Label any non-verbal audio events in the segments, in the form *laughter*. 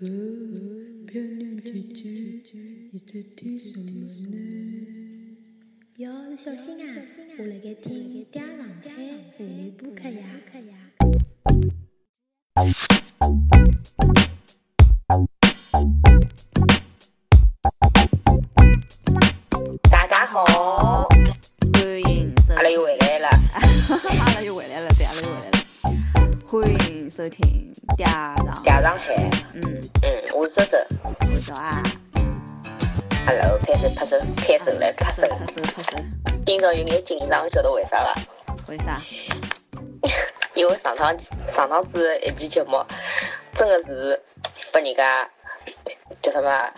哦，漂亮姐姐，你在听什么呢？哟，是小新啊！我辣盖听《嗲上海》妇女播客呀。收听《嗲上嗲上海，嗯，嗯，我是周周。我小啊，Hello，开始拍手，开手来拍手。拍手拍手，今朝有眼紧张，晓得为啥伐？为啥？*laughs* 因为上趟上趟子的一期节目，真的是被人家叫什么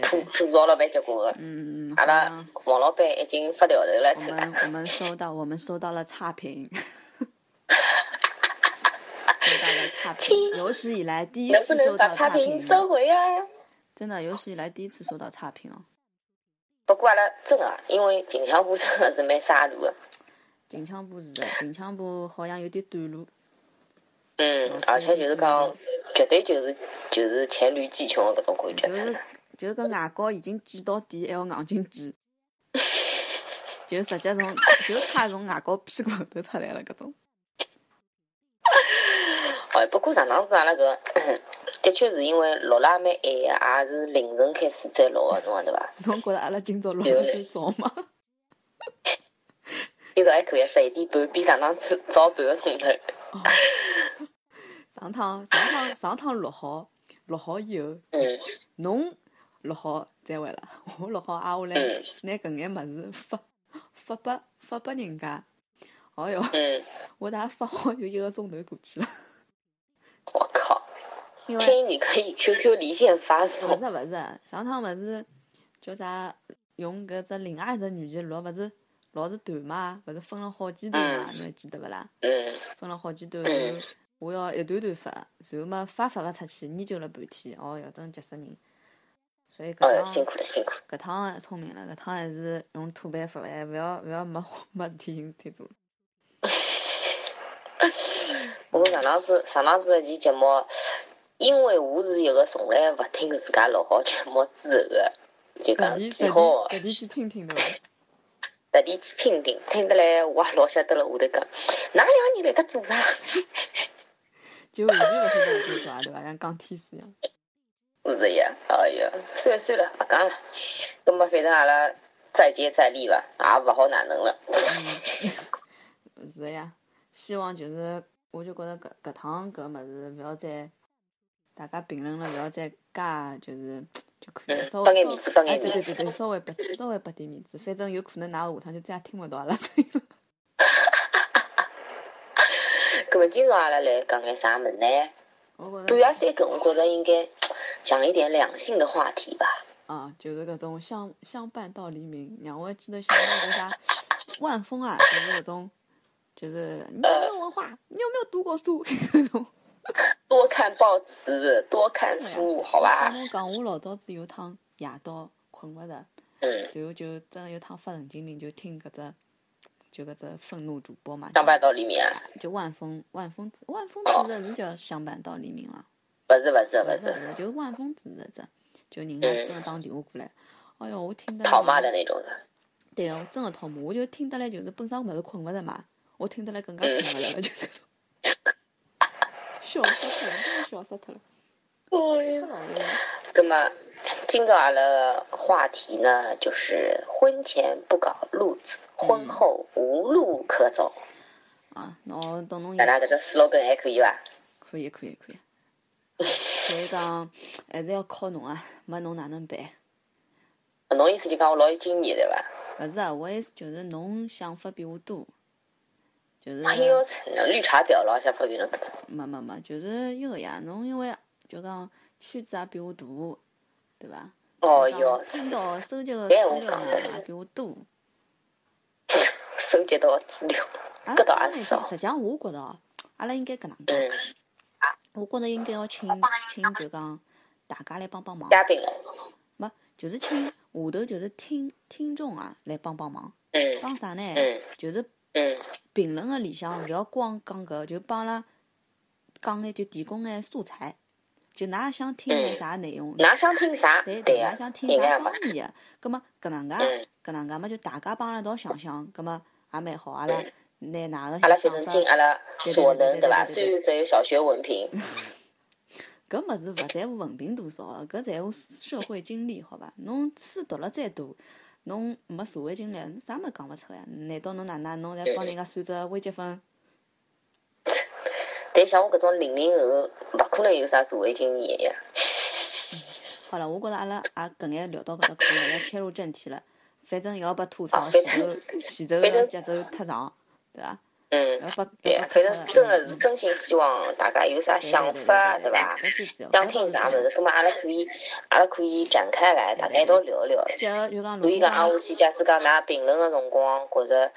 吐，吐槽了蛮结棍的。嗯嗯，阿拉王老板已经发条头了，我出我们收到我们收到了差评，*laughs* 收到了差评，有史以来第一能不次能把差收到评评，收回啊？真的有史以来第一次收到差评哦。不过阿拉真的，因为近腔部真的是蛮沙大的，近腔部是的，近腔部好像有点短路。嗯，而且就是讲，绝对就是就是黔驴技穷的搿种感觉就是。就是搿牙膏已经挤到底，还要硬劲挤，*laughs* 就直接从就差从牙膏屁股后头出来了搿种。哦，不过上趟子阿拉搿的确是因为录了也蛮晚个，也是凌晨开始再录个，侬讲对伐？侬觉着阿拉今朝录得算早吗？今 *laughs* 朝还可以，十一点半，比上趟子早半个钟头。上趟上趟上趟录好，录好以后，嗯侬录好再回来，我录好挨下来嗯拿搿眼物事发发拨发拨人家。哦哟，嗯，我大概发好有一个钟头过去了，我靠！因为建议你可以 QQ 离线发勿送。是勿是，上趟勿是叫啥用搿只另外一只软件录，勿是老是断嘛，勿是分了好几段嘛，侬还记得勿啦？嗯分了好几段，嗯然后我要一段段发，然后嘛发发勿出去，研究了半天，哦哟，真急死人。所以哦哟，搿趟辛苦了辛苦。搿趟聪明了，搿趟还是用土办法，还勿要勿要没没事体事体做了。不过上趟子上趟子一期节目，因为我是一个从来勿听自家老好节目之后个，就搿讲点搿记好特地去听听对伐？特地去听听，听得来我也老晓得了。下头讲，哪两个人辣盖做啥？*laughs* 就完全勿晓得辣盖做啊，对伐？像讲天书一样。是呀，哎呀，算了算了，勿讲了。葛么反正阿拉再接再厉伐，也勿好哪能了。*laughs* 是的呀，希望就是，我就觉着搿搿趟搿物事勿要再，大家评论了勿要再加，就是就可以了。嗯稍微面子拨哎，对对对对，稍微拨稍微拨点面子，反正有可能㑚下趟就再也听勿到阿拉声音了。*laughs* 搿么今朝阿拉来讲眼啥物事呢？我觉半夜三更，我觉着应该讲一点两性的话题吧。啊，就是搿种相相伴到黎明，让我记得想到个啥 *coughs* 万峰啊，就是搿种，就是你有没有文化，*laughs* 你有没有读过书。*laughs* 多看报纸，多看书，好吧跟？侬讲，我老早子有趟夜到困勿着。嗯，然后就真的有趟发神经病，就听搿只就搿只愤怒主播嘛，上班到黎明啊？就万峰万峰子万峰子的是叫相伴到黎明嘛，勿是勿是勿勿是是，勿是，就万峰子的只，就人家真的打电话过来，哎哟，我听得来讨骂的那种的。对个，我真的讨骂，我就听得来就是本身勿是困勿着嘛，我听得来更加困勿着了，就是搿种，*laughs* 笑死脱了，真的笑死脱了，太讨厌了。那么，今朝阿拉的话题呢，就是婚前不搞路子，婚后无路可走。啊，侬意哪思能搿只 slogan 还可以伐？可以可以可以。所以讲，*laughs* 还是要靠侬啊，没侬哪能办？侬意思就讲我老有经验对伐？勿是啊，我意思就是侬想法比我多，就是绿茶婊咯想发比侬多。没没没，就是一个呀。侬因为就讲圈子也比我大，对伐？哦哟，听到收集个资料也比我多。收集到的资料，啊，搿倒也是哦实际上我觉着哦，阿拉应该搿能介，嗯，我觉着应该要请请就讲大家来帮帮忙，嘉宾了。没就是请下头就是听听众啊来帮帮忙，嗯帮啥呢？嗯就是嗯评论个里向勿要光讲搿，就帮阿拉讲眼就提供眼素材，就㑚想听眼啥内容？㑚想听啥？对对呀㑚想，听啥。方面的？葛么 *laughs* 搿能介嗯，搿能介么就大家帮阿拉一道想想，葛么也蛮好。阿拉拿㑚个阿拉反正尽阿拉所能，对伐？对对对对对虽然只有小学文凭，*laughs* 搿物事勿在乎文凭多少个，搿在乎社会经历，好伐？侬书读了再多，侬没社会经历，侬啥物事讲勿出呀？难道侬哪能侬在帮人家算只微积分？*laughs* 但像我搿种零零后，勿可能有啥社会经验呀。*laughs* 好了，我觉着阿拉也搿眼聊到搿搭可以了，要切入正题了。反正要被吐槽啊前头前头节奏太长，对伐？嗯，反正真的是嗯真心希望大家有啥想法，对伐？想听啥物事，葛末阿拉可以，阿拉可以展开来，大家一道聊聊。所以讲，挨下去，假使讲㑚评论个辰光，觉着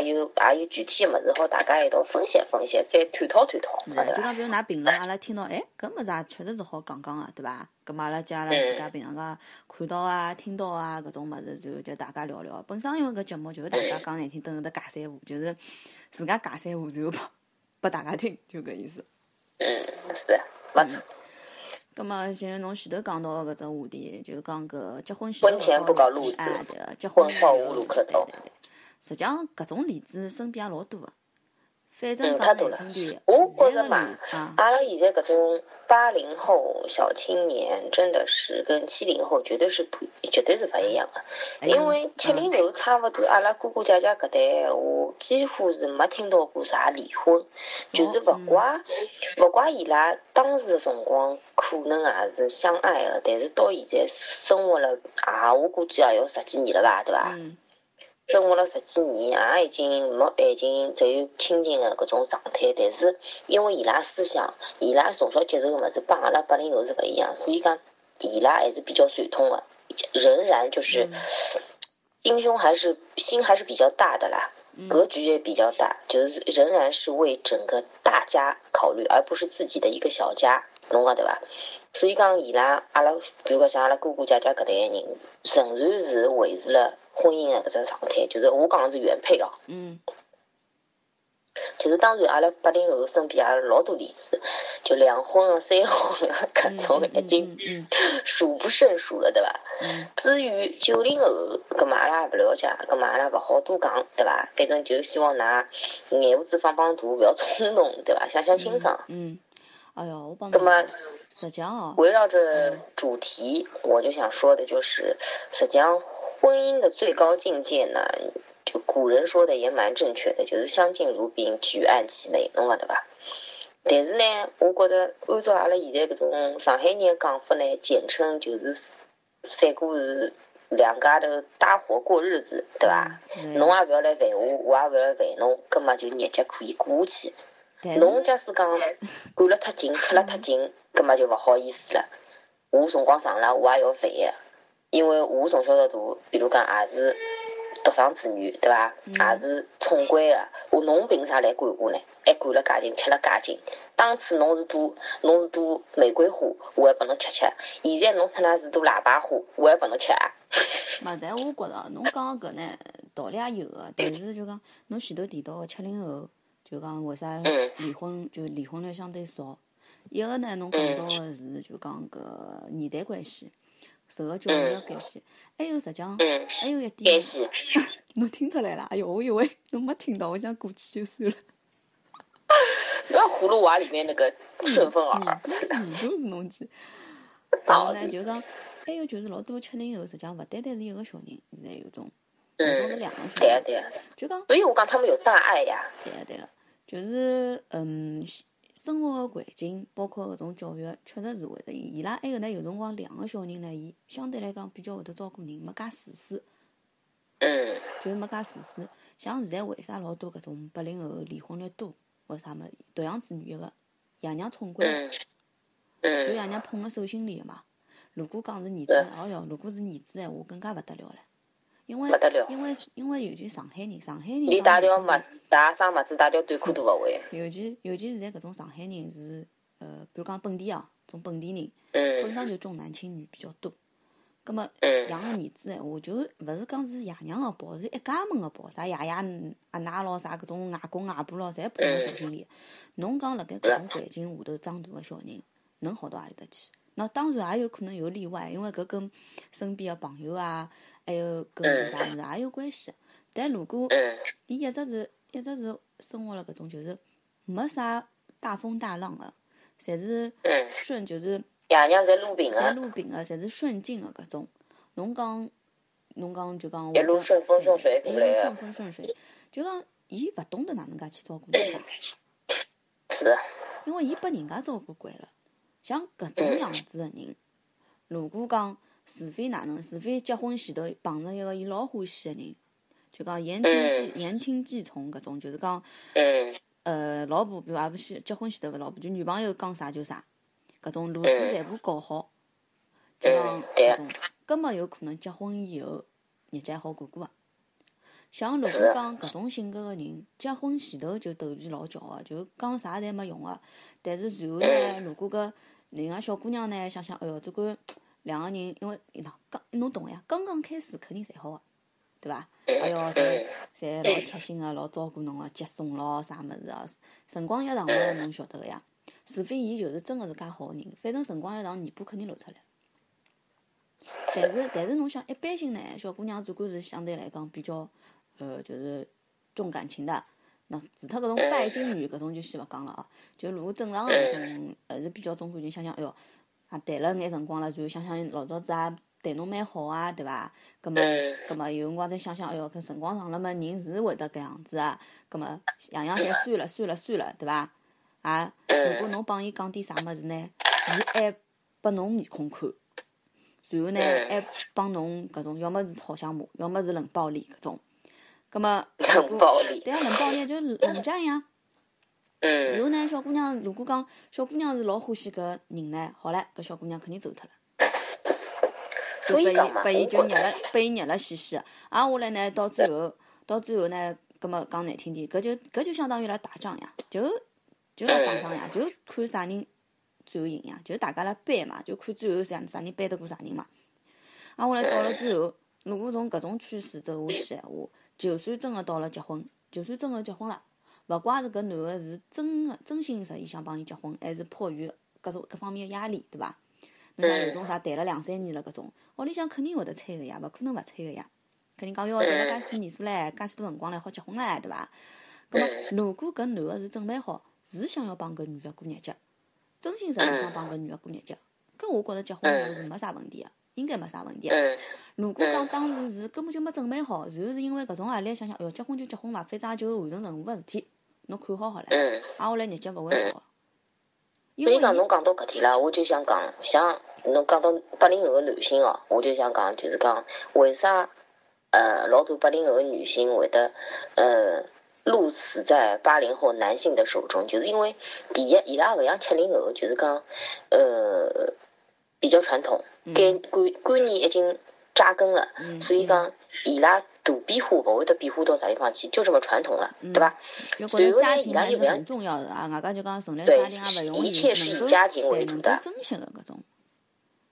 也有也有具体个物事，好大家一道分析分析，再探讨探讨，是好对伐？就讲，比如㑚评论，阿拉听到，哎，搿物事也确实是好讲讲个，对伐？葛末阿拉叫阿拉自家平常个看到啊、听到啊搿种物事，就就大家聊聊。本身因为搿节目就是大家讲难听，等搿搭尬三胡，就是自家解三胡，然后拨拨大家听，就搿意思。嗯，是的，没错。葛末像侬前头讲到个搿只话题，就是讲搿结婚前婚前不搞路子哎，对个，结婚后无路可走对对对。实际上搿种例子身边也老多个，嗯，太讲多了。我觉现在个着嘛阿拉现在搿种八零后小青年，真的是跟七零后绝对是不，绝对是勿一样的。哎因为七零后差勿多，阿拉哥哥姐姐搿代闲话，几乎是没听到过啥离婚，就是勿嗯怪勿怪伊拉当时的辰光可能也是相爱的，但是到现在生活了，啊，我估计也要十几年了吧，对伐？嗯，生活了十几年，也已经没已经只有亲情的搿种状态，但是因为伊拉思想，伊拉从小接受的物事帮阿拉八零后是勿一样，所以讲伊拉还是比较传统的，仍然就是心胸还是心还是比较大的啦，格局也比较大，就是仍然是为整个大家考虑，而不是自己的一个小家，侬讲对伐？所以讲，伊拉阿拉，比如讲像阿拉哥哥姐姐搿代人，仍然是维持了婚姻的搿只状态，就是我讲的是原配哦。嗯，就是当然，阿拉八零后身边也有老多例子，就两婚了、三婚了搿种已经嗯数不胜数了，对伐？嗯至于九零后，搿嘛阿拉也勿了解，搿嘛阿拉勿好多讲，对伐？反正就希望㑚眼胡子放放大，勿要冲动，对伐？想想清爽。嗯，哎哟，我帮搿么围绕着主题，我就想说的就是，实际上婚姻的最高境界呢，就古人说的也蛮正确的，就是相敬如宾，举案齐眉，侬讲对吧？但是呢，我觉得按照阿拉现在搿种上海人的讲法呢，简称就是三个是两家头搭伙过日子，对伐？是的呀侬也勿要来烦我，我也勿要来烦侬，葛末就日脚可以过下去。侬假使讲管了太紧，吃了太紧，葛末就勿好意思了。我辰光长了，我也要烦个，因为我从小到大，比如讲也是独生子女，对伐？也是宠惯个，我侬凭啥来管我呢？还管了介紧，吃了介紧。当初侬是朵侬是朵玫瑰花，我还拨侬吃吃。现在侬出来是朵喇叭花，我还拨侬吃啊。勿，但我觉着侬讲个搿呢，道理也有个，但是就讲侬前头提到个七零后，就讲为啥嗯离婚就离婚率相对少？一个呢，侬讲到个是就讲搿年代关系，受个教育个关系，还有实际上嗯，还有一点。*laughs* 侬听出来了？哎哟，我以为侬没听到，我想过去就算了。*laughs* 不要葫芦娃里面那个顺风耳，耳朵 *laughs* 是侬记。然早后呢，就讲还有就是老多七零后，实际上勿单单是一个小人，现在有种，有种是嗯，两个小人。对啊对啊。就讲所以我讲他们有大爱呀。对个对个，就是嗯，生活个环境，包括搿种教育，确实是会得。伊拉还有呢，有辰光两个小人呢，伊相对来讲比较会得照顾人，没介自私，嗯就是没介自私。像现在为啥老多搿种八零后离婚率多？为啥么？独生子女一个，爷娘宠惯，嗯就嗯，爷娘捧辣手心里个嘛。如果讲是儿子，对哦哟，如果是儿子闲话，更加勿得了了。因为勿得了因为因为尤其上海人，上海人连带条听点麦带生麦子带条短裤都勿会。尤其尤其现在搿种上海人是，呃，比如讲本地啊，种本地人本嗯身就重男轻女比较多。葛么嗯养个儿子闲话，就勿是讲是爷娘个抱，是一家门个抱，啥爷爷、阿奶咯，啥搿种外公外婆咯，侪抱辣手心里。侬讲辣盖搿种环境下头长大个小人，能好到何里搭去？那当然也有可能有例外，因为搿跟身边个朋友啊，还有跟啥物事也有关系。但如果嗯伊一直是一直是生活辣搿种就是没啥大风大浪个，侪是嗯，顺就是爷娘侪路平侪个，路平个，侪是顺境个搿种。侬讲侬讲就讲一路顺风顺水过来一路顺风顺水，就讲伊勿懂得哪能介去照顾人家。是的，因为伊拨人家照顾惯了。像搿种样子个人，如果讲除非哪能，除非结婚前头碰着一个伊老欢喜个人，就讲言听计言听计从搿种，就是讲嗯呃老婆，比如也勿是结婚前头勿老婆，就女朋友讲啥就啥，搿种路子全部搞好，就讲搿种，根本有可能结婚以后日脚好过过个。像如果讲搿种性格个人，结婚前头就头皮老翘个，就讲啥侪没用个。但是随后呢，如果搿另外小姑娘呢，想想，哎哟，这个两个人，因为喏，刚侬懂个呀，刚刚开始肯定侪好个，对伐？哎哟，侪侪老贴心个，老照顾侬个，接送咯，啥物事啊？辰光一长了，侬晓得个呀。除非伊就是真个是介好个人，反正辰光一长，尾巴肯定露出来。但是但是侬想，一般性呢，小姑娘总归是相对来讲比较，呃，就是重感情的，那除脱搿种拜金女搿种就先勿讲了啊。就如果正常个搿种，还是比较重感情，想想，哎哟，也谈了眼辰光了，然后想想老早子也对侬蛮好啊，对伐？葛末嗯葛末有辰光再想想，哎哟，搿辰光长了嘛，人是会得搿样子啊。葛么样样侪算了算了算了，对伐？啊，如果侬帮伊讲点啥物事呢，伊还拨侬面孔看。然后呢，还帮侬搿种，要么是吵相骂，要么是冷暴力搿种。葛么冷暴力，对啊，冷暴力就是冷战呀。然嗯后呢，小姑娘如果讲小姑娘是老欢喜搿人呢，好唻，搿小姑娘肯定走脱了。所以讲嘛，拨伊就我觉得热了，拨伊热了兮兮个。挨下来呢，到最后，到最后呢，葛末讲难听点，搿就搿就相当于辣打仗呀，就就辣打仗呀，就看啥人最后赢呀，就大家辣掰嘛，就看最后啥啥人掰得过啥人嘛。挨下来到了最后，如果从搿种趋势走下去闲话，就算真个到了结婚，就算真个结婚了，勿怪是搿男个是真个真心实意想帮伊结婚，还是迫于各种各方面个压力，对伐？侬像有种啥谈了两三年了搿种，屋里向肯定会得催个呀，勿可能勿催个呀。肯定讲哟，谈了介许多年数唻，介许多辰光唻，好结婚唻，对伐？葛么如果搿男个是准备好，是想要帮搿女个过日脚，真心实意想帮搿女个过日脚，搿我觉着结婚以后是没啥问题个，应该没啥问题。嗯如果讲当时是根本就没准备好，然后是因为搿种压力想想，哎哟，结婚就结婚伐，反正也就完成任务个事体，侬看好好了，嗯。挨下来日脚勿会好所以讲侬讲到搿点啦，我就想讲，像侬讲到八零后个男性哦，我就想讲，就是讲为啥呃老多八零后个女性会得呃鹿死在八零后男性的手中，就是因为第一，伊拉勿像七零后，就是讲呃比较传统，概观观念已经扎根了，所以讲伊拉大变化勿会得变化到啥地方去，就这么传统了，对伐？就觉着家随后呢，伊庭还是拉又勿重要的啊，外加就讲成立对家庭也勿容易，一切是以家庭为主的够珍惜的搿种。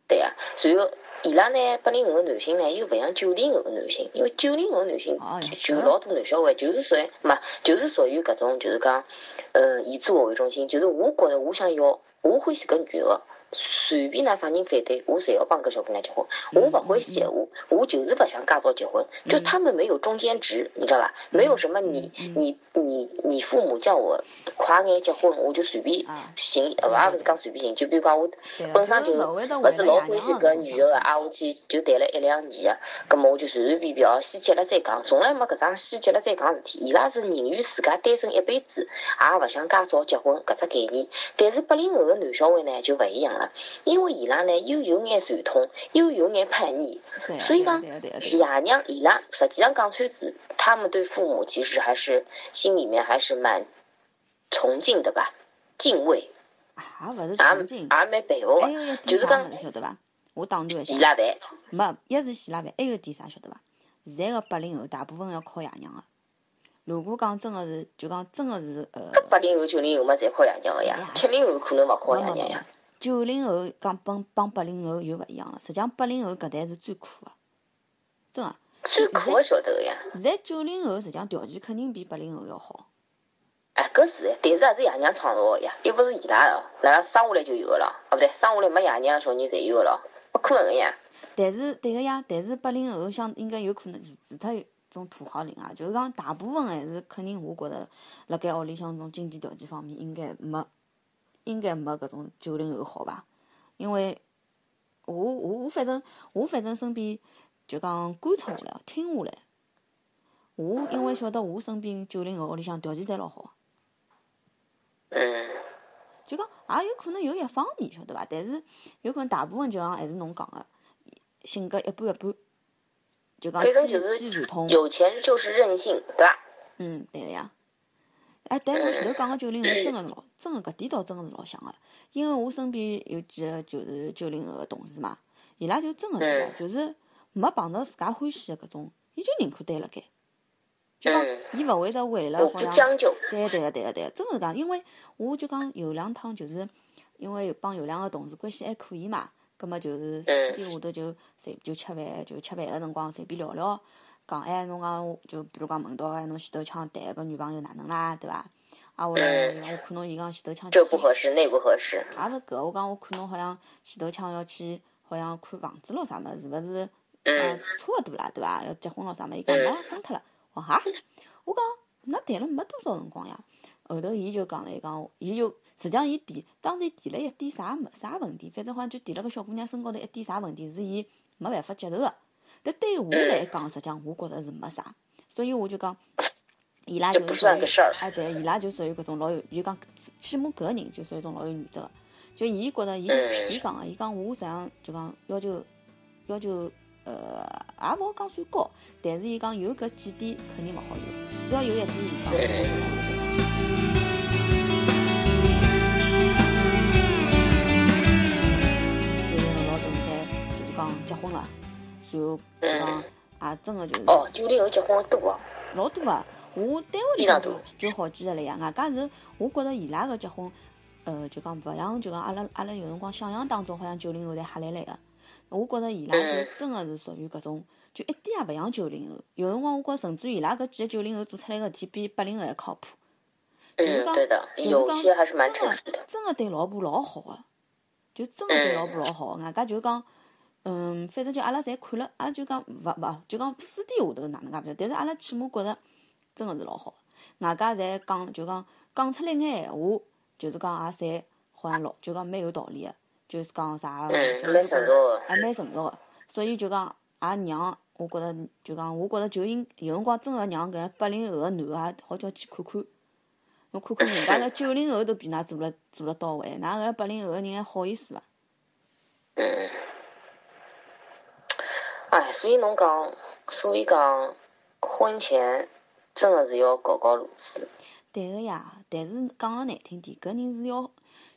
对呀、随后伊拉呢，八零后个男性呢，又勿像九零后个男性，因为九零后男性就就老多男小孩就是属于嘛，就是属于搿种就是讲，呃，以自我为中心，就是我觉着我想要，我欢喜搿女个。随便拿啥人反对，我侪要帮搿小姑娘结婚。我勿欢喜闲话，我就是勿想介早结婚。就他们没有中间值，你知道吧？没有什么你你你你父母叫我快眼结婚，我就随便啊行，呃也勿是讲随便行。就比如讲我本身就就是勿是老欢喜搿女个个，挨下去就谈了一两年个，葛末我就随随便便哦，先结了再讲，从来没搿桩先结了再讲事体。伊拉是宁愿自家单身一辈子，也勿想介早结婚搿只概念。但是八零后个男小孩呢就勿一样了，因为伊拉呢又有眼传统，又有眼叛逆，所以讲爷娘伊拉实际上讲穿子，他们对父母其实还是心里面还是蛮崇敬的吧，敬畏，啊，勿是也崇敬也，蛮佩服就是讲晓得伐？我打断一下，洗腊饭。没，一是洗腊饭，还有一点啥晓得伐？现在个八零后大部分要靠爷娘个。如果讲真个是，就讲真个是呃，八零后、九零后嘛，侪靠爷娘个呀，七零后可能勿靠没没没爷娘呀。，九零后讲帮帮八零后又勿一样了。实际上八零后搿代是最苦个，真个。最苦个晓得个呀，现在九零后实际上条件肯定比八零后要好，哎，搿是，但是也是爷娘创造个呀，又勿是伊拉个，哪能生下来就有个了？哦，不对，生下来没爷娘小人侪有个咯，勿可能个呀。但是对个呀，但是八零后像应该有可能除除脱种土豪人啊，就是讲大部分还是肯定，我觉着辣盖屋里向种经济条件方面应该没，应该没搿种九零后好吧？因为我我我反正我反正身边就讲观察下来，听下来，我因为晓得我身边九零后屋里向条件侪老好，嗯，就讲也有可能有一方面晓得伐？但是有可能大部分就像还是侬讲个性格一般一般，就讲反正基就是。有钱就是任性，对伐？嗯，对个呀。哎，但侬前头讲个九零后真个是老，真个搿点倒真个是老像个，因为我身边有几个就是九零后个同事嘛，伊拉就真个是嗯，就是没碰到自家欢喜个搿种，伊就宁可待辣盖，就讲嗯。伊勿会得为了好像。将就。对个对个对个对个，真个是讲，因为我就讲有两趟，就是因为帮有两个同事关系还可以嘛，葛末就是私底下头就随就吃饭，就吃饭个辰光随便聊聊，讲哎侬讲就比如讲问到哎侬前头腔谈个女朋友哪能啦，对伐？啊我来我看侬伊讲前头腔这不合适，那不合适。也勿是搿，我讲我看侬好像前头腔要去，好像看房子咯啥物事，是勿是？嗯，差勿多啦，对伐？要结婚咯啥物事，伊讲嗯没分脱了。我哈，我讲那谈了没多少辰光呀。后头伊就讲了，伊讲伊就实际上伊提，当时伊提了一点啥么啥问题，反正好像就提了个小姑娘身高头一点啥问题，是伊没办法接受个。但对我来讲，实际上我觉着是没啥，所以我就讲。伊拉就是属于算个事儿哎，对，伊拉就属于搿种老有，就讲起码搿个人就属于一种老有原则个。就伊觉着，伊伊讲个，伊讲我实际上就讲要求要求呃，也勿好讲算高，但是伊讲有搿几点肯定勿好有，只要有一点，伊讲我就老会对得起。就是老多侪就是讲结婚了，然后就讲也真个就是。哦，九零后结婚的多哦。老多啊！我单位里向就就好几个了呀。外加是，我觉着伊拉个结婚，呃，就讲勿像就讲阿拉阿拉有辰光想象当中，好像九零后侪瞎来来个。我觉着伊拉嗯就真个是属于搿种，就一点也勿像九零后。有辰光我觉着甚至于伊拉搿几个九零后做出来个事体比八零后还靠谱。就是嗯，讲对的，有些还是蛮真的成熟的。真个对老婆老好个，就真个对老婆老好个。外加就讲，嗯，反正就阿拉侪看了，阿拉就讲勿勿就讲私底下头哪能介勿晓得，但是阿拉起码觉着真个是老好。外加侪讲就讲讲出来眼闲话，就是讲也侪好像老就讲蛮有道理个，就是讲啥，嗯蛮成熟的还蛮成熟个。所以就讲也让我觉着就讲，我觉着就应有辰光真个让搿八零后个男个也好叫去看看。侬看看人家个九零后都比㑚做了做了到位，㑚搿八零后个人还好意思伐？嗯。哎，所以侬讲，所以讲，婚前真的是要搞搞路子。对个呀，但是讲了难听点，搿人是要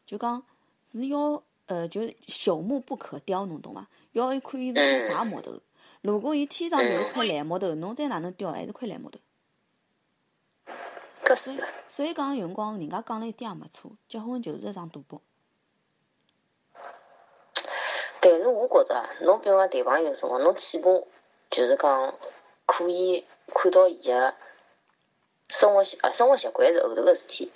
就讲是要呃，就朽木不可雕，侬懂伐？要看伊是块啥木头。如果伊天生就是块烂木头，侬再哪能雕还是块烂木头。搿是，所以讲有辰光人家讲了一点也没错，结婚就是一场赌博。但是我觉着啊，侬比方讲谈朋友的辰光，侬起码就是讲可以看到伊个生活习啊，生活习惯是后头个事体。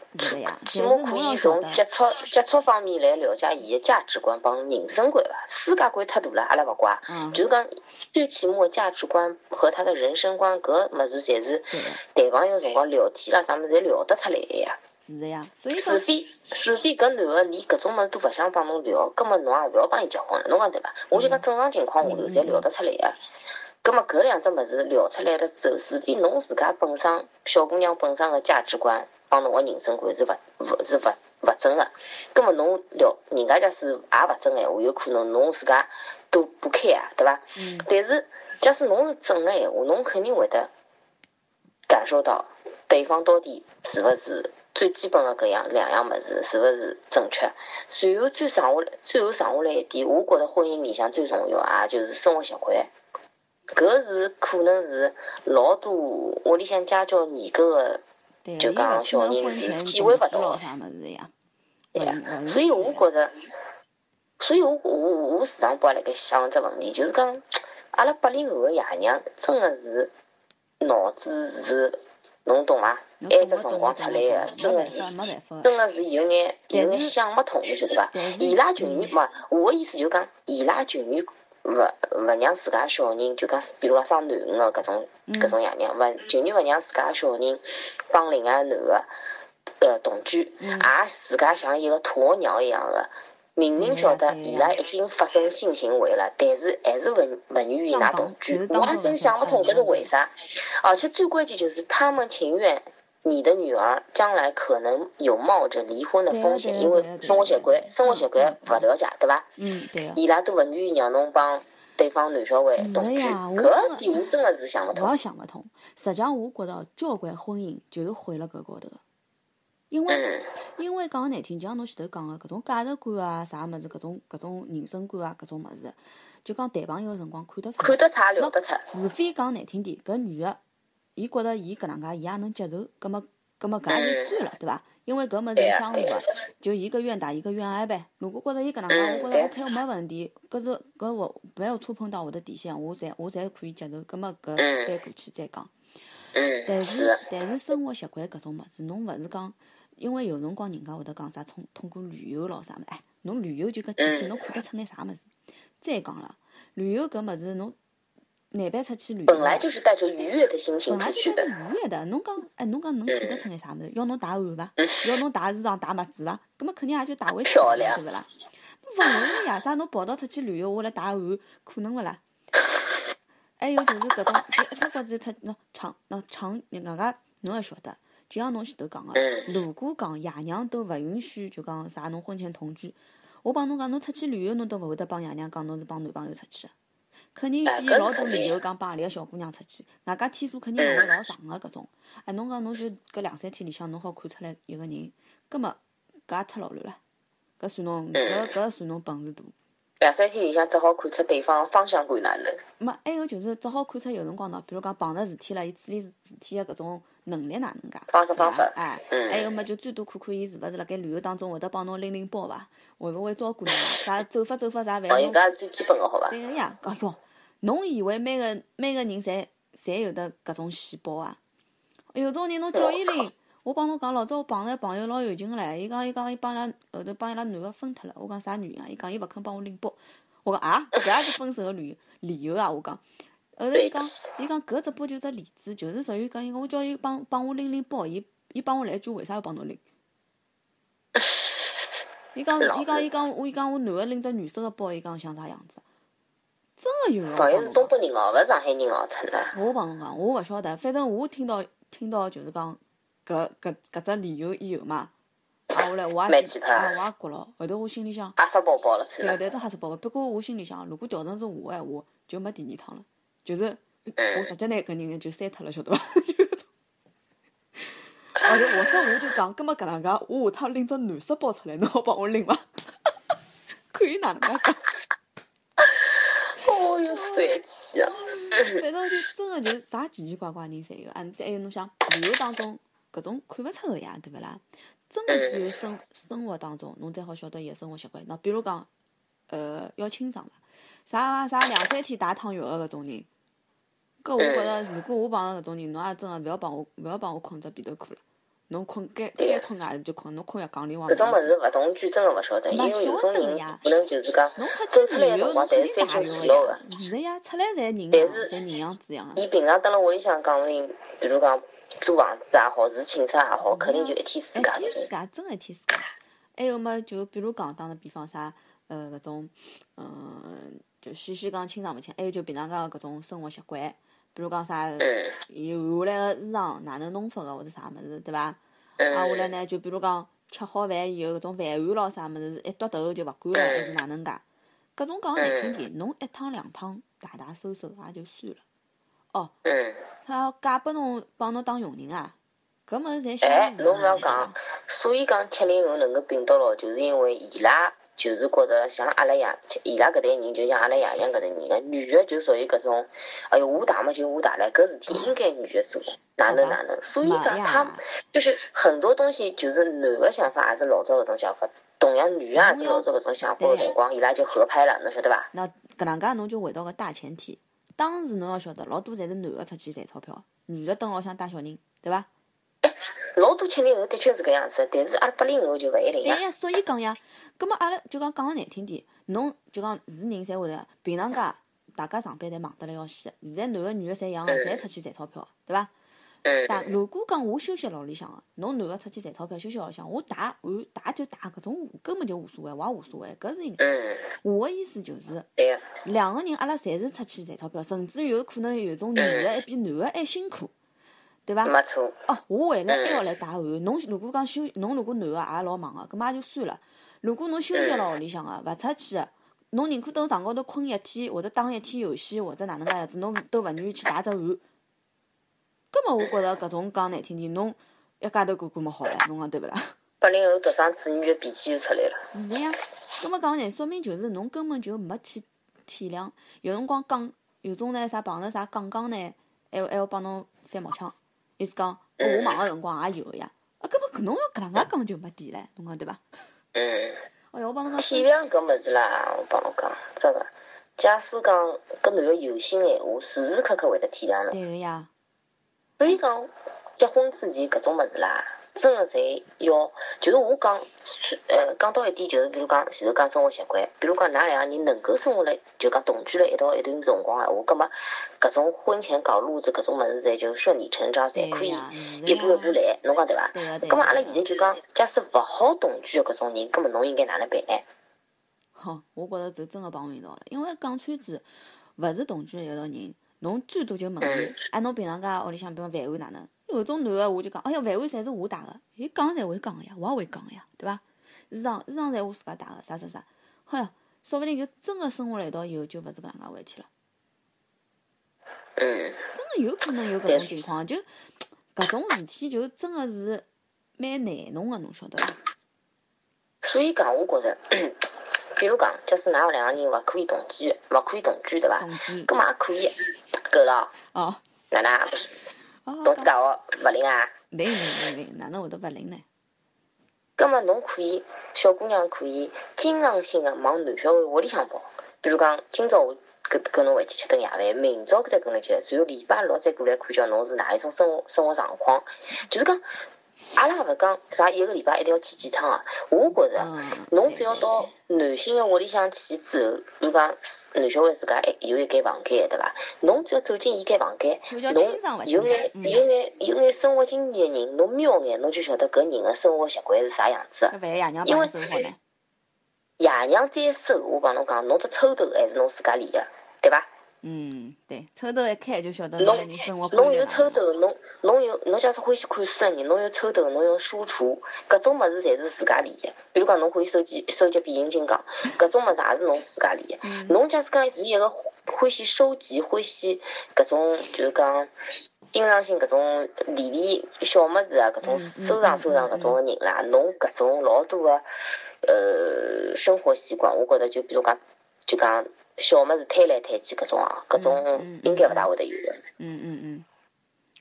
起码可以从接触接触方面来了解伊个价值观帮人生观吧。世界观太大了，阿拉勿怪。嗯，就是讲最起码的价值观和他的人生观，搿物事侪是谈朋友辰光聊天啦，啥物事侪聊得出来个呀。是的呀。所以除，非除非搿男个连搿种物事都勿想帮侬聊，葛末侬也勿要帮伊结婚了，侬讲对伐？我就讲正常情况下头侪聊得出来个。葛末搿两只物事聊出来了之后，除非侬自家本身小姑娘本身个价值观帮侬个人生观是勿勿是勿勿正个，葛末侬聊人家假使也勿正个闲话，有可能侬自家都不开啊，对伐？嗯，但是假使侬是正个闲话，侬肯定会得感受到对方到底是勿是最基本的搿样两样物事是勿是正确。随后最剩下来，最后剩下来一点，我觉着婚姻里向最重要啊，就是生活习惯。搿是可能是老多屋里向家教严格的，就讲小人是体会勿到的。对呀所以我觉着，所以我我我时常把辣盖想只问题，就是讲，阿拉八零后个爷娘真个是脑子是侬懂伐？侬埃只辰光出来个，真个是。真个是有眼有眼想勿通，侬晓得伐？伊拉情愿嗯嘛，我个意思就讲，伊拉情愿勿勿让自家小人，就讲比如讲生囡恩个搿种嗯搿种爷娘，勿情愿勿让自家小人帮另外男个呃同居，嗯也自家像一个鸵鸟一样个。明明晓得伊拉已经发生性行为了，但是还是勿勿愿意伊拉同居，我还真想不通搿是为啥。而且最关键就是他们情愿你的女儿将来可能有冒着离婚的风险，因为生活习惯生活习惯勿了解，对伐？嗯，对个。伊拉都勿愿意让侬帮对方男小孩同居，搿点我真的是想勿通我。也想勿通。实际上，我觉着交关婚姻就是毁了搿高头个，因为嗯，因为讲个难听，就像侬前头讲个搿种价值观啊，啥物事，搿种搿种人生观啊，搿种物事，就讲谈朋友个辰光看得出。看得出也了得出。除非讲难听点，搿女个，伊觉着伊搿能介，伊也能接受，葛末葛末搿也就算了，对伐？因为搿物事是相互个，就一个愿打一个愿挨呗。如果觉着伊搿能介，嗯我觉着对 OK，没问题，搿是搿我不要触碰到我的底线，我侪我侪可以接受，葛末搿嗯翻过去再讲。嗯，但是但是生活习惯搿种物事，侬勿是讲，因为有辰光人家会得讲啥通通过旅游咾啥物事，哎，侬旅游就搿几天，嗯侬看得出眼啥物事？再讲了，旅游搿物事侬难办出去旅游本来啊就是带着愉悦的心情本来出去的就带着。愉悦的，侬讲，哎，侬讲侬看得出眼啥物事？要侬汏汗伐？要侬汏衣裳汏袜子伐？搿么肯定也就汏回去了，对勿啦？侬勿会呀，啥侬跑到出去旅游，我来汏汗，可能勿啦？还 *laughs* 有就是搿种，就一脱觉子出那长那长，人家侬也晓得，就像侬前头讲个，嗯如果讲爷娘都勿允许，就讲啥侬婚前同居，我帮侬讲，侬出去旅游侬都勿会得帮爷娘讲侬是帮男朋友出去个。肯定比老多理由讲帮阿里个小姑娘出去，外加天数肯定勿会老长个搿种。哎，侬讲侬就搿两三天里向侬好看出来一个人，葛末搿也太老乱了，搿算侬搿搿算侬本事大。两三天里向只好看出对方方向感哪能。没，还有就是只好看出有辰光喏，比如讲碰着事体了，伊处理事体个搿种能力哪能介，方式方法哎，嗯还有么就最多看看伊是勿是辣盖旅游当中会得帮侬拎拎包伐，会勿会照顾侬啊，啥走法走法啥，万哦，一侬人家最基本个好伐？对个呀，哎哟，侬以为每个每个人侪侪有得搿种细胞啊？有种人侬叫伊拎，我帮侬讲，老早我碰着朋友老有劲个唻，伊讲伊讲伊帮伊拉后头帮伊拉男个分脱了，我讲啥原因啊？伊讲伊勿肯帮我拎包，我讲啊，搿也是分手个理由理由啊！我讲，后头伊讲伊讲搿只不过就只例子，就是属于讲伊讲我叫伊帮帮我拎拎包，伊伊帮我来一句为啥要帮侬拎？伊讲伊讲伊讲我伊讲我男个拎只女生个包，伊讲像啥样子？真个有个朋友是东北人哦，勿是上海人哦，真的。我帮侬讲，我勿晓得，反正我听到听到就是讲搿搿搿只理由以后嘛，啊，后来我也啊，我也觉了，后头我心里想，哈死宝宝了，真对个，的。但是还是宝贝。不过我心里想，如果调成是我个闲话，就没第二趟了，就是我嗯直接拿搿人就删脱了，晓得伐？*laughs* 就搿种。而且或者我就讲，葛末搿能介，我下趟拎只男士包出来，侬好帮我拎伐？*laughs* 可以哪能介讲？*laughs* 哦哟，帅气啊！反正就真个就是啥奇奇怪怪人侪有，啊，再还有侬想旅游当中搿种看勿出个呀，对勿啦？真个只有生生活当中，侬才好晓得伊个生活习惯。喏，比如讲，呃，要清爽伐？啥啥两三天打趟浴个搿种人，搿我觉着，如果我碰着搿种人，侬也真个勿要帮我勿要帮我困只被头裤了。侬困该该困外头就困，侬困浴缸里往搿种物事勿同居真个勿晓得，因为有种人可能就是讲走出来个辰光，侬肯侪是三清四落个。是个呀，出来侪人样，但是侪人样子样个。伊平常蹲辣屋里向讲不定，比如讲租房子也好，住寝室也好，肯定就一天自一家搿种。天自家，真个一天自家。还有么，就比如讲，打个比方啥，呃，搿种，嗯，就细细讲清爽勿清。还有就平常讲搿种生活习惯，比如讲啥，嗯伊换下来个衣裳哪能弄法个，或者啥物事，对伐？嗯啊，下来呢，就比如讲吃好饭以后，搿种饭碗咾啥物事，一剁头就勿管了，还是哪能介？搿种讲难听点，侬一趟两趟大大收收也就算了。哦，嗯，他嫁拨侬帮侬当佣人啊？搿物事侪相哎，侬勿要讲，所以讲七零后能够并到牢，就是因为伊拉就是觉着像阿拉爷，伊拉搿代人就像阿拉爷娘搿代人个，女个就属于搿种，哎哟，我大嘛就我大唻，搿事体应该女个做，哪能哪能，所以讲他就是很多东西就是男个想法也是老早搿种想法，同样女个也是老早搿种想法个辰光，伊拉就合拍了，侬晓得伐？那搿能介侬就回到个大前提，当时侬要晓得，老多侪是男个出去赚钞票，女个蹲牢向带小人，对伐？*coughs* 老多七零后的确是搿样子，但是阿拉八零后就勿一定呀。所以讲呀，葛末阿拉就讲讲个难听点，侬就讲是人侪会得，平常家大家上班侪忙得来要死，现在男个女个侪一样个，侪出去赚钞票，对伐？如果讲我休息辣屋里向个，侬男个出去赚钞票休息屋里向，我打玩打就打，搿种根本就无所谓，我也无所谓，搿是应该。嗯，我个意思就是，两个人阿拉侪是出去赚钞票，甚至有可能有种女个还比男个还辛苦，对伐？没错。哦，我为了还要来打鼾，侬如果讲休，侬如果男个也老忙个，搿么也就算了。如果侬休息辣屋里向个，勿出去个，侬宁可蹲床高头困一天，或者打一天游戏，或者哪能介样子，侬都勿愿意去打只鼾。葛么我觉着搿种讲难听点，侬一家头过过么好唻，*laughs* 侬讲对勿啦？八零后独生子女的脾气又出来了。是的呀，搿么讲呢，说明就是侬根本就没去体谅。有辰光讲，有种呢啥碰着啥讲讲呢，还要还要帮侬翻毛腔。意思讲，哦我忙个辰光也有个呀。啊，葛么搿侬要搿能介讲就没底唻，侬讲对伐？嗯，*laughs* 哎呀，我帮侬讲，体谅搿物事啦，我帮侬讲，真个。假使讲搿男个有心闲话，时时刻刻会得体谅侬。对个呀，所以讲，结婚之前搿种物事啦，真个侪要，就是我讲，呃，讲到一点就是，比如讲前头讲生活习惯，比如讲㑚两个人能够生活了，就讲同居了一道一段辰光闲话，葛末搿种婚前搞路子搿种物事，侪就顺理成章，侪可以一步一步来，侬讲对伐？对个对个。葛末阿拉现在就讲，假使勿好同居个搿种人，葛末侬应该哪能办呢？好，我觉着就真个帮侬一道了，因为讲穿子，勿是同居一道人，侬最多就问伊，哎，侬平常家屋里向比方饭碗哪能？有种男个我就讲，哎呀，饭碗侪是我打个，伊讲侪会讲个呀，我也会讲个呀，对伐？衣裳衣裳侪我自家打个，啥啥啥，好呀，说勿定就真个生活辣一道以后就勿是搿能介回事体了，嗯，真个有可能有搿种情况，就搿种事体就真个是蛮难弄个，侬晓得伐？所以讲，我觉着，比如讲，假使㑚两个人勿可以同居，勿可以同居，对伐？同居葛末也可以，够了哦。哦，哪能同济大学勿灵啊？灵灵灵灵，哪能会得勿灵呢？葛末侬可以，小姑娘可以经常性个往男小孩屋里向跑。比如讲，今朝我跟跟侬回去吃顿夜饭，明朝再跟侬去，然后礼拜六再过来看叫侬是哪一种生活生活状况。就是讲，阿拉也勿讲啥一个礼拜一定要去几趟啊。我觉着，嗯，侬只要到男性个屋里向去之后，比如讲男小孩自家有一间房间，对伐？侬只要走进伊间房间，侬有眼有眼有眼生活经验个人，侬瞄眼，侬就晓得搿人个生活习惯是啥样子因为？爷娘再收，我帮侬讲，侬只抽头还是侬自家理个，对伐？嗯，对，抽头一开就晓得侬生活侬有抽头，侬侬有侬假使欢喜看书个人，侬有抽头，侬有书橱，搿种物事侪是自家练个。比如讲，侬欢喜收集收集变形金刚，搿种物事也是侬自家练个。侬假使讲是一个欢喜收集、欢喜搿种就是讲经常性搿种理理小物事啊，搿种收藏收藏搿种个人啦，侬搿种老多个呃生活习惯，我觉着就比如讲就讲小物事推来推去搿种啊，搿嗯种嗯应该勿大会得有的，嗯嗯嗯，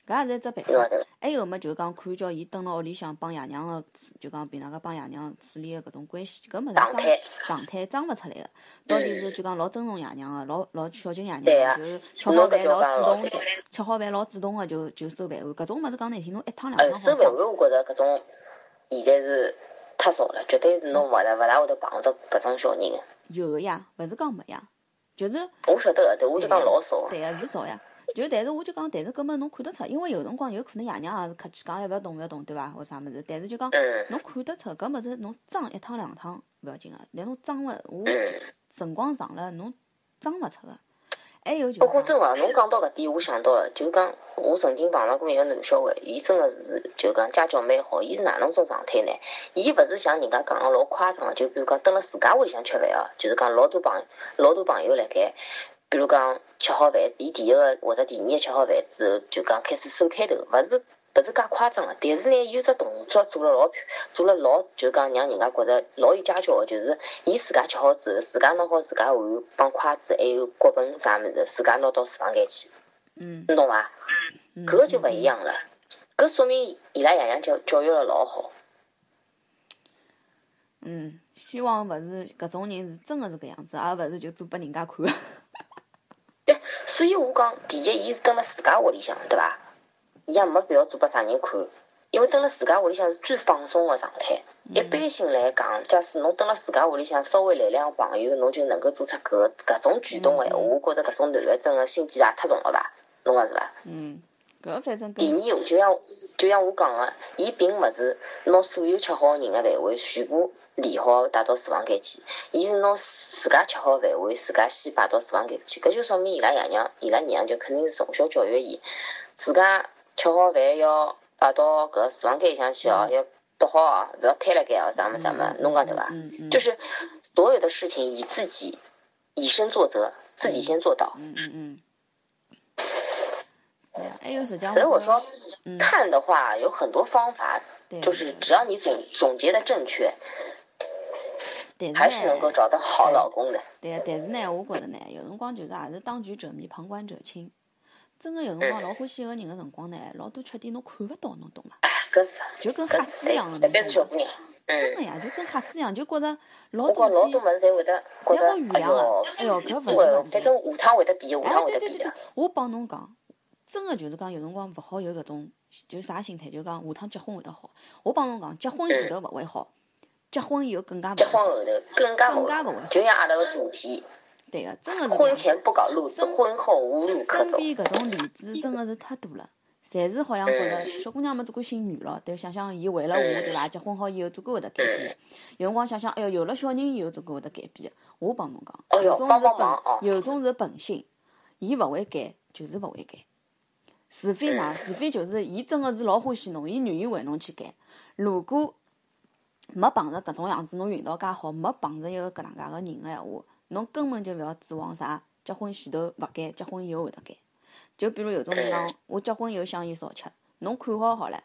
搿也是一只办法。还有么，就讲看叫伊蹲辣屋里向帮爷娘个，就讲平常个帮爷娘处理个搿种关系，搿物事装状态状态装勿出来个。到底是就讲老尊重爷娘个，老老孝敬爷娘个，就是吃好饭老主动吃好饭老主动个就就收饭碗。搿种物事讲难听，侬一趟两呃，趟。收饭碗，我觉着搿种现在是太少了，绝对是侬勿大勿大会得碰着搿种小人个。有个呀，勿是讲没呀，就是我晓得个，但我就讲老少个。对个是少呀。就但是我就讲，但是搿么侬看得出，因为有辰光有可能爷娘也是客气讲，要勿要动勿要动，对伐？或啥物事，但是就讲嗯侬看得出搿物事侬装一趟两趟勿要紧个，但侬装勿，我嗯。辰光长了侬装勿出个。还有就不过真个，侬讲到搿点，我想到了，就讲我曾经碰到过一个男小孩，伊真个是就讲家教蛮好，伊是哪能种状态呢？伊勿是像人家讲个老夸张的，就比如讲蹲辣自家屋里向吃饭哦，就是讲老多朋老多朋友辣盖，比如讲吃好饭，伊第一个或者第二个吃好饭之后，就讲开始收摊头，勿是勿是介夸张个，但是呢，有只动作做了老漂，做了老就讲让人家觉着老有家教个，就是伊自家吃好之后，自家拿好自家碗帮筷子，还有锅盆啥物事，自家拿到厨房间去，嗯，侬懂伐？嗯搿个就勿一。样了，搿说明伊拉爷娘教教育了老好。嗯，希望勿是搿种人是真个是搿样子，而勿是就做拨人家看个。*laughs* 对，所以我讲，第一，伊是蹲辣自家屋里向，对伐？伊也没必要做拨啥人看。因为蹲辣自家屋里向是最放松个状态。一般性来讲，假使侬蹲辣自家屋里向稍微来两个朋友，侬就能够做出搿搿种举动个闲话，我觉着搿种男个真个心机也太重了吧？侬讲是伐？嗯，搿反正第二，就像就像我讲个，伊并勿是拿所有吃好人个饭碗全部理好带到厨房间去，伊是拿自家吃好饭碗自家先摆到厨房间去，搿就说明伊拉爷娘、伊拉娘就肯定是从小教育伊，自家吃好饭要摆到搿厨房间里向去哦，要倒好哦，勿要摊辣盖哦，啥么啥么，侬讲对伐？嗯嗯，就是所有的事情以自己以身作则，自己先做到。嗯嗯嗯，是呀，还有实际上所以我说，看的话有很多方法，就是只要你总总结的正确，还是能够，找到好老公的。对个，但是呢，我觉着呢，有辰光就是也是当局者迷，旁观者清。真个有辰光老欢喜一个人个辰光呢，老多缺点侬看勿到，侬懂伐？哎，搿是就跟瞎子一样个，特？别是小姑娘。嗯，真个呀，就跟瞎子一样，就觉着老多老多物事侪会得觉侪得好原谅个。哎哟，搿勿是反。正下趟会得变，下哎趟，会得变的对对对对。，我帮侬讲，真个就是讲有辰光勿好有搿种，就啥心态，就讲下趟结婚会得好。我帮侬讲，结婚前头勿会好，结婚以后更加勿结。婚后头更加勿更加勿会就像阿拉个主题，对个，真个是婚前不搞路子，婚后无路可走。身边搿种例子真个是太多了，侪是好像觉着小姑娘没做过心软咯，对，想想伊为了我，对伐？结婚好以后总归会得改变。有辰光想想，哎哟，有了小人以后总归会得改变。我帮侬讲，有种是本，有种是本性，伊勿会改，就是勿会改。除非哪？除非就是伊真个是老欢喜侬，伊愿意为侬去改。如果没碰着搿种样子，侬运道介好，没碰着一个搿能介个人个闲话，侬根本就勿要指望啥结婚前头勿改，结婚以后会得改。就比如有种人讲，我结婚以后香烟少吃，侬看好好唻，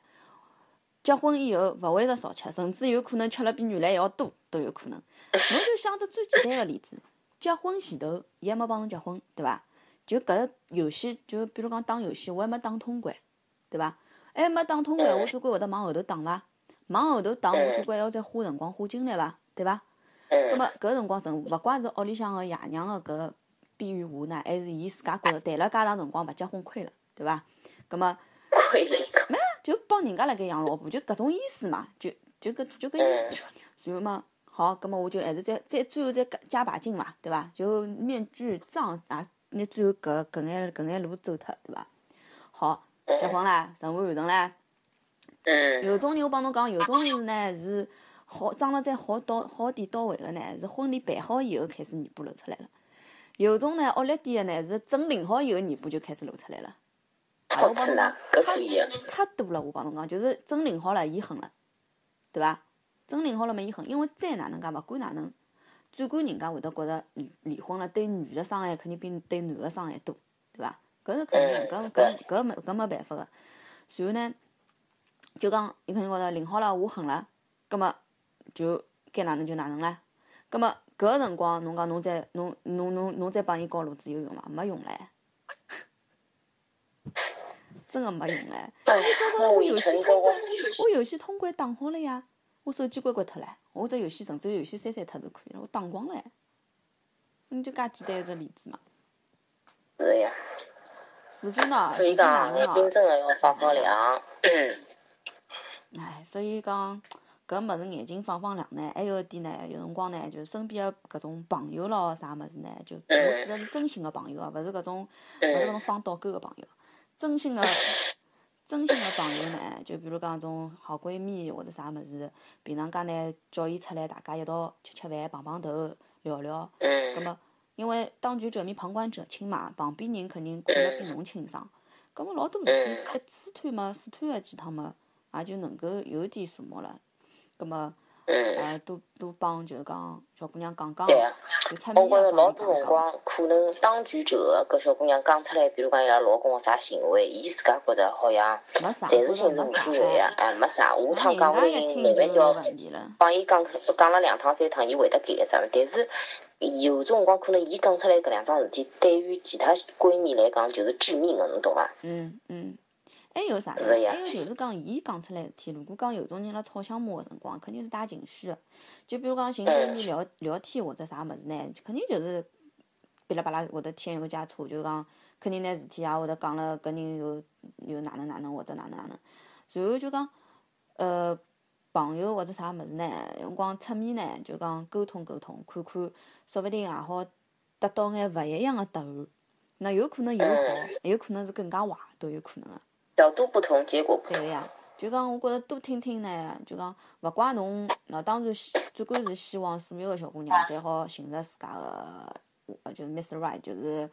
结婚以后勿会得少吃，甚至有可能吃了比原来还要多都有可能。侬就想只最简单个例子，*laughs* 结婚前头伊还没帮侬结婚，对伐？就搿个游戏，就比如讲打游戏，我还没打通关，对伐？还没打通关，我总归会得往后头打伐？往后头打，我总归还要再花辰光、花精力伐？对伐？葛嗯，末搿辰光辰，勿怪是屋里向个爷娘个搿边缘无奈，还是伊自家觉着谈了介长辰光勿结婚亏了，对伐？葛末亏了一个。就帮人家辣盖养老婆，就搿种意思嘛，就就搿就搿意思。然后嘛，好，葛末我就还是再再最后再加加把劲嘛，对伐？就面具藏啊，拿最后搿搿眼搿眼路走脱，对伐？好，结婚啦，任务完成啦。嗯，有种人我帮侬讲，有种人呢是好装了再好到好点到位个呢，是婚礼办好以后开始尾巴露出来了。有种呢恶劣点个呢是整领好以后尾巴就开始露出来了。哎我帮侬讲好啦，搿可以的。太多了，我帮侬讲，就是整领好了，伊狠了，对伐？整领好了嘛，伊狠，因为再哪能介，勿管哪能，最管人家会得觉着离离婚了，对女的伤害肯定比对男的伤害多，对伐？搿是肯定的，搿搿搿没搿没办法个。然后呢，就讲伊肯定觉着领好了，我狠了，葛末就该哪能就哪能唻。葛末搿个辰光，侬讲侬再侬侬侬侬再帮伊教路子有用伐？没用唻，*laughs* 真个没用唻。哎，我游戏通关啊。，我游戏通关打好了呀，我手机关关脱了，我只游戏甚至游戏删删脱都可以了，我打光了。你就介简单一只例子嘛，是呀，除非呢，所以讲真的要。哎，所以讲搿物事眼睛放放亮呢，还有一点呢，有辰光呢，就是身边个搿种朋友咯啥物事呢，就我指的是真心个朋友啊，勿是搿种勿是搿种放倒钩个朋友，真心个。*coughs* 真心个朋友呢，就比如讲种好闺蜜或者啥物事，平常间呢叫伊出来，大家一道吃吃饭、碰碰头、聊聊。葛嗯，么，因为当局者迷，旁观者清嘛，旁边人肯定看得比侬清爽。葛么老多事体一试探嘛，试探个几趟嘛，也就能够有点数目了。葛么，嗯，呃，多多帮就是讲小姑娘讲讲对出我觉着老多辰。光，可能当局者搿小姑娘讲出来，比如讲伊拉老公个啥行为，伊自家觉着好像没啥，暂时或者性是无没啥所谓个，哎，没啥。下趟讲不人家一听定慢慢就有叫问题了。帮伊讲讲了两趟三趟，伊会得改个啥物事。但是有种辰光，可能伊讲出来搿两桩事体，对于其他闺蜜来讲就是致命个，侬懂伐？嗯嗯，还有啥还有就是讲，伊讲出来事体，如果讲有种人辣吵相骂个辰光，肯定是带情绪个。就比如讲寻闺蜜聊聊天或者啥物事呢，肯定就是噼里啪啦会得添油加醋，就讲肯定拿事体也会得讲了，搿人又又哪能哪能或者哪能哪能。然后就讲呃朋友或者啥物事呢，有辰光侧面呢就讲沟通沟通，看看，说勿定也好得到眼勿一样个答案。那有可能有好，也有可能是更加坏，都有可能个。角度不同，结果不同。对个呀，就讲我觉着多听听呢，就讲勿怪侬，那当然希最归是希望所有个小姑娘侪好寻着自家个，呃，就是 Mr. Right，就是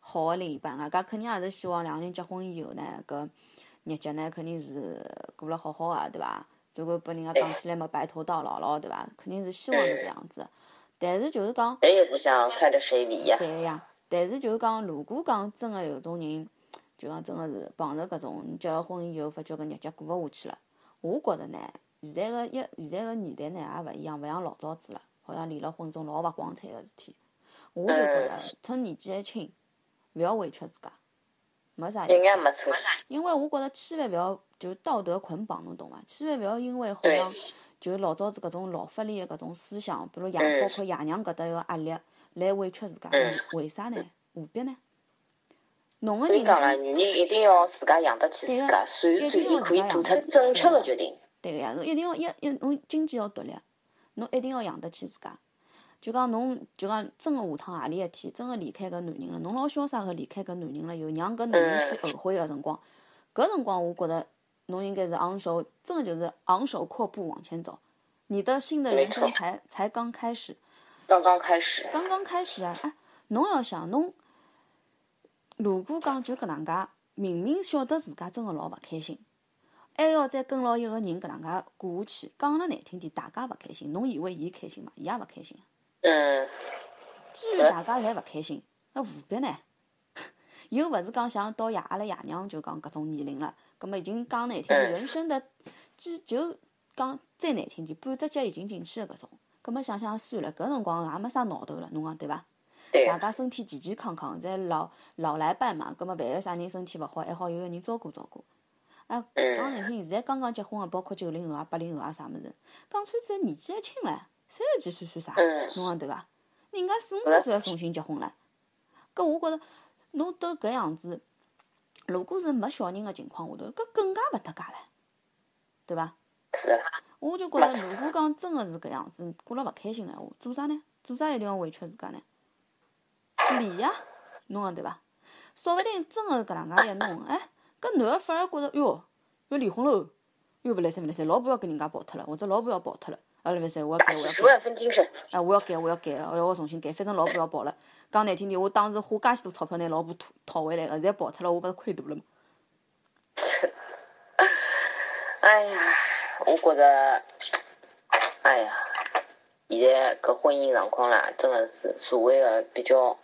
好个另一半啊。搿肯定也是希望两个人结婚以后呢，搿日脚呢肯定是过了好好个，对伐？最后拨人家讲起来嘛，白头到老咯，对伐？肯定是希望是搿样子。但是就是讲，谁也不想看着谁离呀。对个呀，但是就是讲，如果讲真个有种人，就讲真个是碰着搿种结了婚以后，发觉搿日脚过勿下去了。我觉着呢，现在个一现在个年代呢也勿一样，勿像老早子了，好像离了婚种老勿光彩个事体。我就觉着趁年纪还轻，勿要委屈自家，没啥意人家思。没错。因为我觉着千万勿要就道德捆绑，侬懂伐？千万勿要因为好像就老早子搿种老法里个搿种思想，比如爷嗯包括爷娘搿搭个压力，来委屈自家。嗯为啥呢？何必呢？侬个人所以讲了，女人一定要自家养得起自家，随时随地可以做出正确的决定。对个呀，侬一定要一一侬经济要独立，侬一定要养得起自家。就讲侬就讲真个下趟何里一天真个离开搿男人了，侬老潇洒个离开搿男人了，又让搿男人去后悔个辰光，搿辰光我觉着侬应该是昂首，真个就是昂首阔步往前走，你的新的人生才才刚开始。刚刚开始，刚刚开始啊！哎，侬要想侬，如果讲就搿能介，明明晓得自家真个老勿开心，还要再跟牢一个人搿能介过下去，讲了难听点，大家勿开心，侬以为伊开心嘛？伊也勿开心。嗯，既然大家侪勿开心，那何必呢？*laughs* 又勿是讲像到爷阿拉爷娘就讲搿种年龄了，葛末已经讲难听点，嗯人生的几就讲再难听点，半只脚已经进去了搿种。葛末想想算了，搿辰光也没啥闹头了，侬讲对伐？对大，家身体健健康康，侪老老来伴嘛，葛末万一啥人身体勿好，还好有个人照顾照顾。啊，讲难听，现在刚刚结婚个，包括九零后啊、八零后啊啥物事，讲穿子年纪还轻唻，三十几岁算啥？嗯侬讲对伐？人家四五十岁要重新结婚了，搿我觉着侬都搿样子，如果是没小人个情况下头，搿更加勿搭界唻，对伐？我就觉着，如果讲真个是搿样子，过了勿开心个闲话，做啥呢？做啥一定要委屈自家呢？离呀，侬讲对伐？说勿定真个是搿能介一弄，哎，搿男个反而觉着，哟，要离婚喽，哟勿来三勿来三，老婆要跟人家跑脱了，或者老婆要跑脱了，啊勿来三，我要改，我要改。哎，我要改，我要改，哎，我重新改，反正老婆要跑了。讲难听点，我当时花介许多钞票拿老婆讨讨回来个，现在跑脱了，我勿是亏大了嘛？*laughs* 哎呀，我觉着，哎呀，现在搿婚姻状况啦，真的是所谓的比较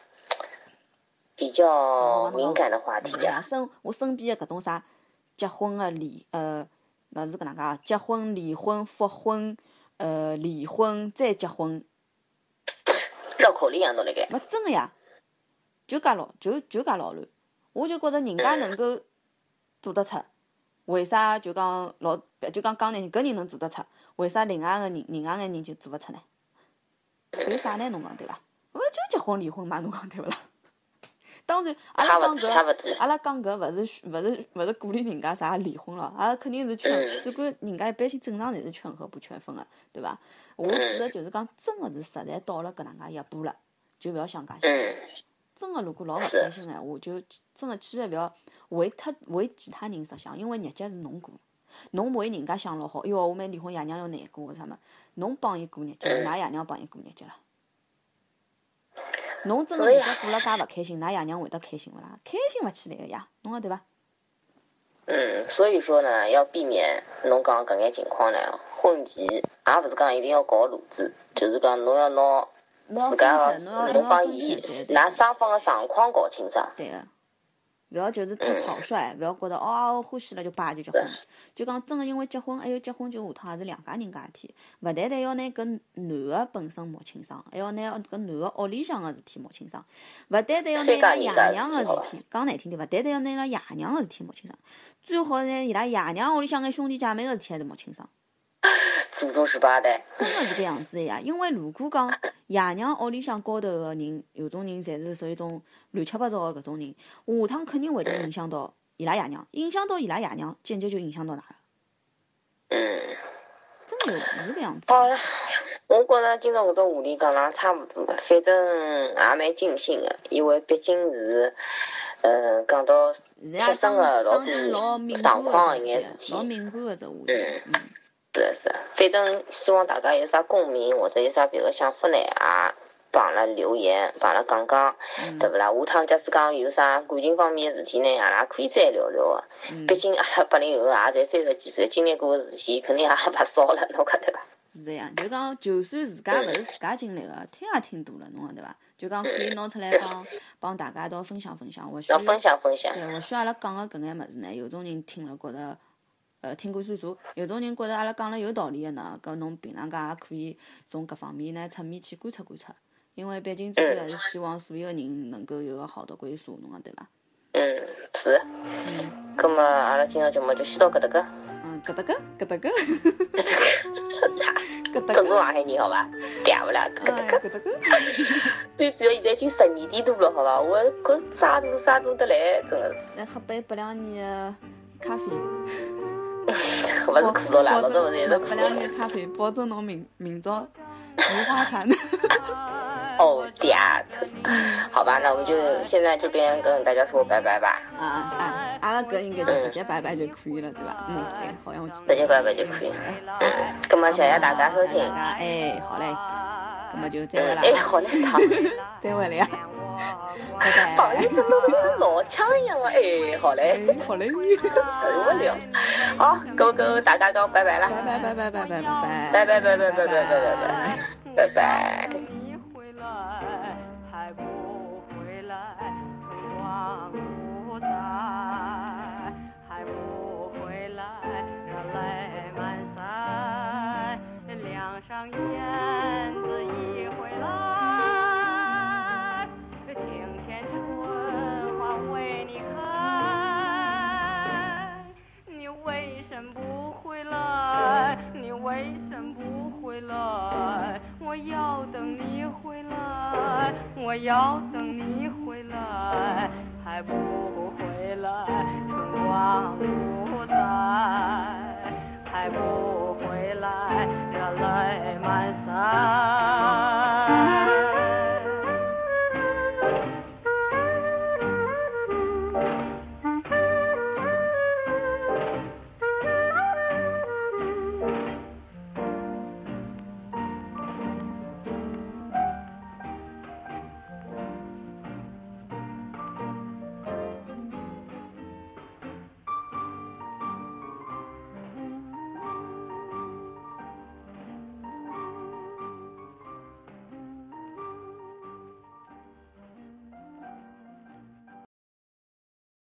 比较敏感的话题呀，啊。身我身边的搿种啥结婚个离呃，那是搿能介啊，结婚、离婚、复婚，呃，离婚再结婚，*laughs* 绕口令啊，侬辣盖。没真个呀，就介老就就介老乱。我就觉着人家能够做得出，为啥就讲老就讲讲难听，搿人能做得出，为啥另外个人另外眼人就做勿出呢？为啥呢？侬讲对伐？勿就结婚离婚嘛？侬讲对勿啦？当然，阿拉讲搿，阿拉讲搿勿是勿是勿是鼓励人家啥离婚咯，阿拉肯定是劝，嗯只管人家一般性正常侪是劝和不劝分个，对伐？我指的就是讲，真个是实在到了搿能介一步了，就勿要想介许嗯，真个如果老勿开心个闲话，就真个千万勿要为他为其他人着想，因为日脚是侬过，侬为人家想老好，哟，我们离婚爷娘要难过啥么？侬帮伊过日脚，嗯㑚爷娘帮伊过日脚了。侬真个是呀日脚过了介勿开心，㑚爷娘会得开心勿啦？开心勿起来个呀，侬讲对伐？嗯，所以说呢，要避免侬讲搿眼情况呢，婚前也勿是讲一定要搞路子，就是讲侬要拿自家个，侬帮伊㑚双方个状况搞清爽。对个，勿要就是太草率，勿要觉得哦欢喜了就叭就结婚。就讲真个，因为结婚还有结婚就下趟也是两家人家事体，勿单单要拿搿男个本身摸清爽，还要拿搿男个屋里向个事体摸清爽，勿单单要拿伊拉爷娘个事体，讲难听点，勿单单要拿伊拉爷娘个事体摸清爽，最好拿伊拉爷娘屋里向眼兄弟姐妹个事体还是摸清爽。*laughs* 祖宗十八代，真个是搿样子的呀，因为如果讲 *coughs* 爷娘屋里向高头个人，有种人侪是属于种乱七八糟个搿种人，下趟肯定会得影响到伊拉爷娘，影响到伊拉爷娘，间接就影响到㑚了。嗯，真的有是搿样子。好了，我觉着今朝搿只话题讲了也差勿多了，反正也蛮尽兴个，因为毕竟是，呃，讲到切身当个老当真老敏点感状况个一个眼事体。老敏感个只话题。嗯嗯，是的是的，反正希望大家有啥共鸣或者有啥别个想法呢，也帮阿拉留言，帮阿拉讲讲，嗯对勿啦？下趟假使讲有啥感情方面的事体呢，阿拉可以再聊聊个。嗯毕竟阿拉八零后也才三十几岁，经历过个事体肯定也勿少了，侬讲对伐？是这样，就讲就算自家勿是自家经历个，听也听多了，侬讲对伐？就讲可以拿出来帮 *laughs* 帮大家一道分享分享。或许要分享分享。对，或许阿拉讲个搿眼物事呢，有种人听了觉着，呃，听过算数；有种人觉着阿拉讲了有道理个呢，搿侬平常介也可以从搿方面呢侧面去观察观察。因为毕竟最后还是希望所有个人能够有个好的归宿，侬讲对伐？嗯，是。嗯葛么阿拉今朝节目就先到搿搭个。嗯，搿搭个，搿搭个，真的，搿搭个，正宗上海人好伐？嗲勿啦？搿搭哎，个。搿搭个，最主要现在已经十二点多了，好伐？我搿啥都啥都得来，真的是。来喝杯八两年个咖啡。勿是可乐啦，老早勿是一直可乐八两杯。咖啡，保证侬明明朝菊花残。*laughs* 哦，嗲，好吧，那我们就现在这边跟大家说拜拜吧，啊哎，阿拉搿应该就直接拜拜就可以了，对吧？嗯，对，好像我记得。直接拜拜就可以了。嗯，葛么谢谢大家收听哎，好嘞，葛么就再会了，哎，好嘞，好。*laughs* 再会了呀，拜拜。放一声，弄得跟老腔一样啊！哎，好嘞，哎，好嘞，受不了。好，哥哥大家讲拜拜啦，拜拜拜拜拜拜拜拜，拜拜拜拜拜拜拜拜拜，拜